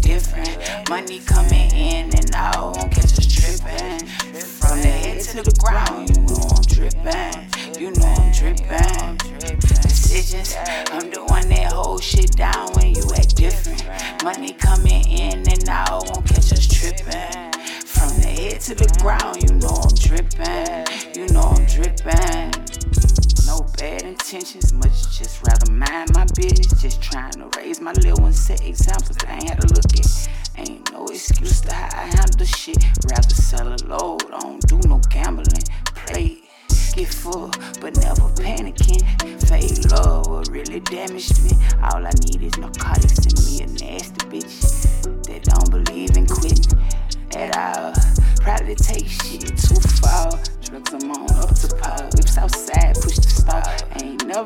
different. Money coming in and out, won't catch us tripping. From the head to the ground, you know I'm dripping. You know I'm dripping. Decisions, I'm the one that hold shit down when you act different. Money coming in and out, won't catch us tripping. From the head to the ground, you know I'm dripping. You know I'm dripping. No bad intentions, much just rather mind my business. Just trying to raise my little one, set examples I ain't had to look at. Ain't no excuse to how I handle shit. Rather sell a load, I don't do no gambling. Play get full, but never panicking. Fake love what really damaged me. All I need is narcotics and me a nasty bitch that don't believe in quitting at all. Probably take shit too far. Drugs I'm on up to par. Whips outside.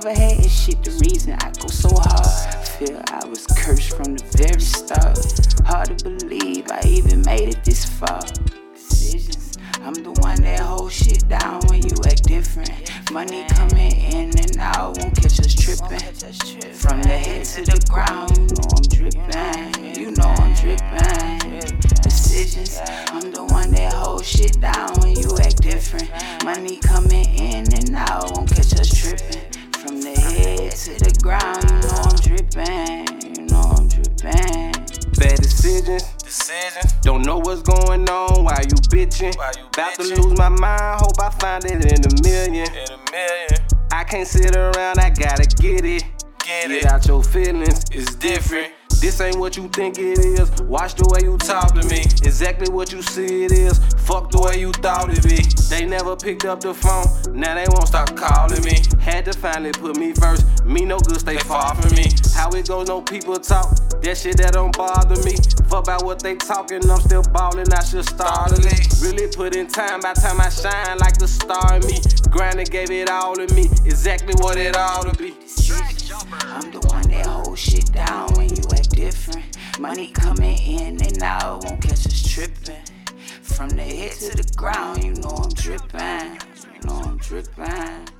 Never had shit. The reason I go so hard. Feel I was cursed from the very start. Hard to believe I even made it this far. Decisions. I'm the one that hold shit down when you act different. Money coming in and out, won't catch us tripping. From the head to the ground, you know I'm dripping. You know I'm dripping. Decisions. I'm the one that hold shit down when you act different. Money coming in decisions. Decision. Don't know what's going on why you bitching. While you About to lose my mind, hope I find it in a million. In a million. I can't sit around, I gotta get it. Get Get it. out your feelings, It's different. This ain't what you think it is. Watch the way you talk to me. Exactly what you see it is. Fuck the way you thought it be. They never picked up the phone. Now they won't stop calling me. Had to finally put me first. Me no good, stay far from me. How it goes, no people talk. That shit that don't bother me. Fuck about what they talking. I'm still ballin'. I should start to leave. Really put in time. By time I shine like the star in me. Grinding gave it all to me. Exactly what it ought to be. I'm the one that hold shit down when you act different. Money coming in and out, won't catch us tripping. From the head to the ground, you know I'm dripping. You know I'm dripping.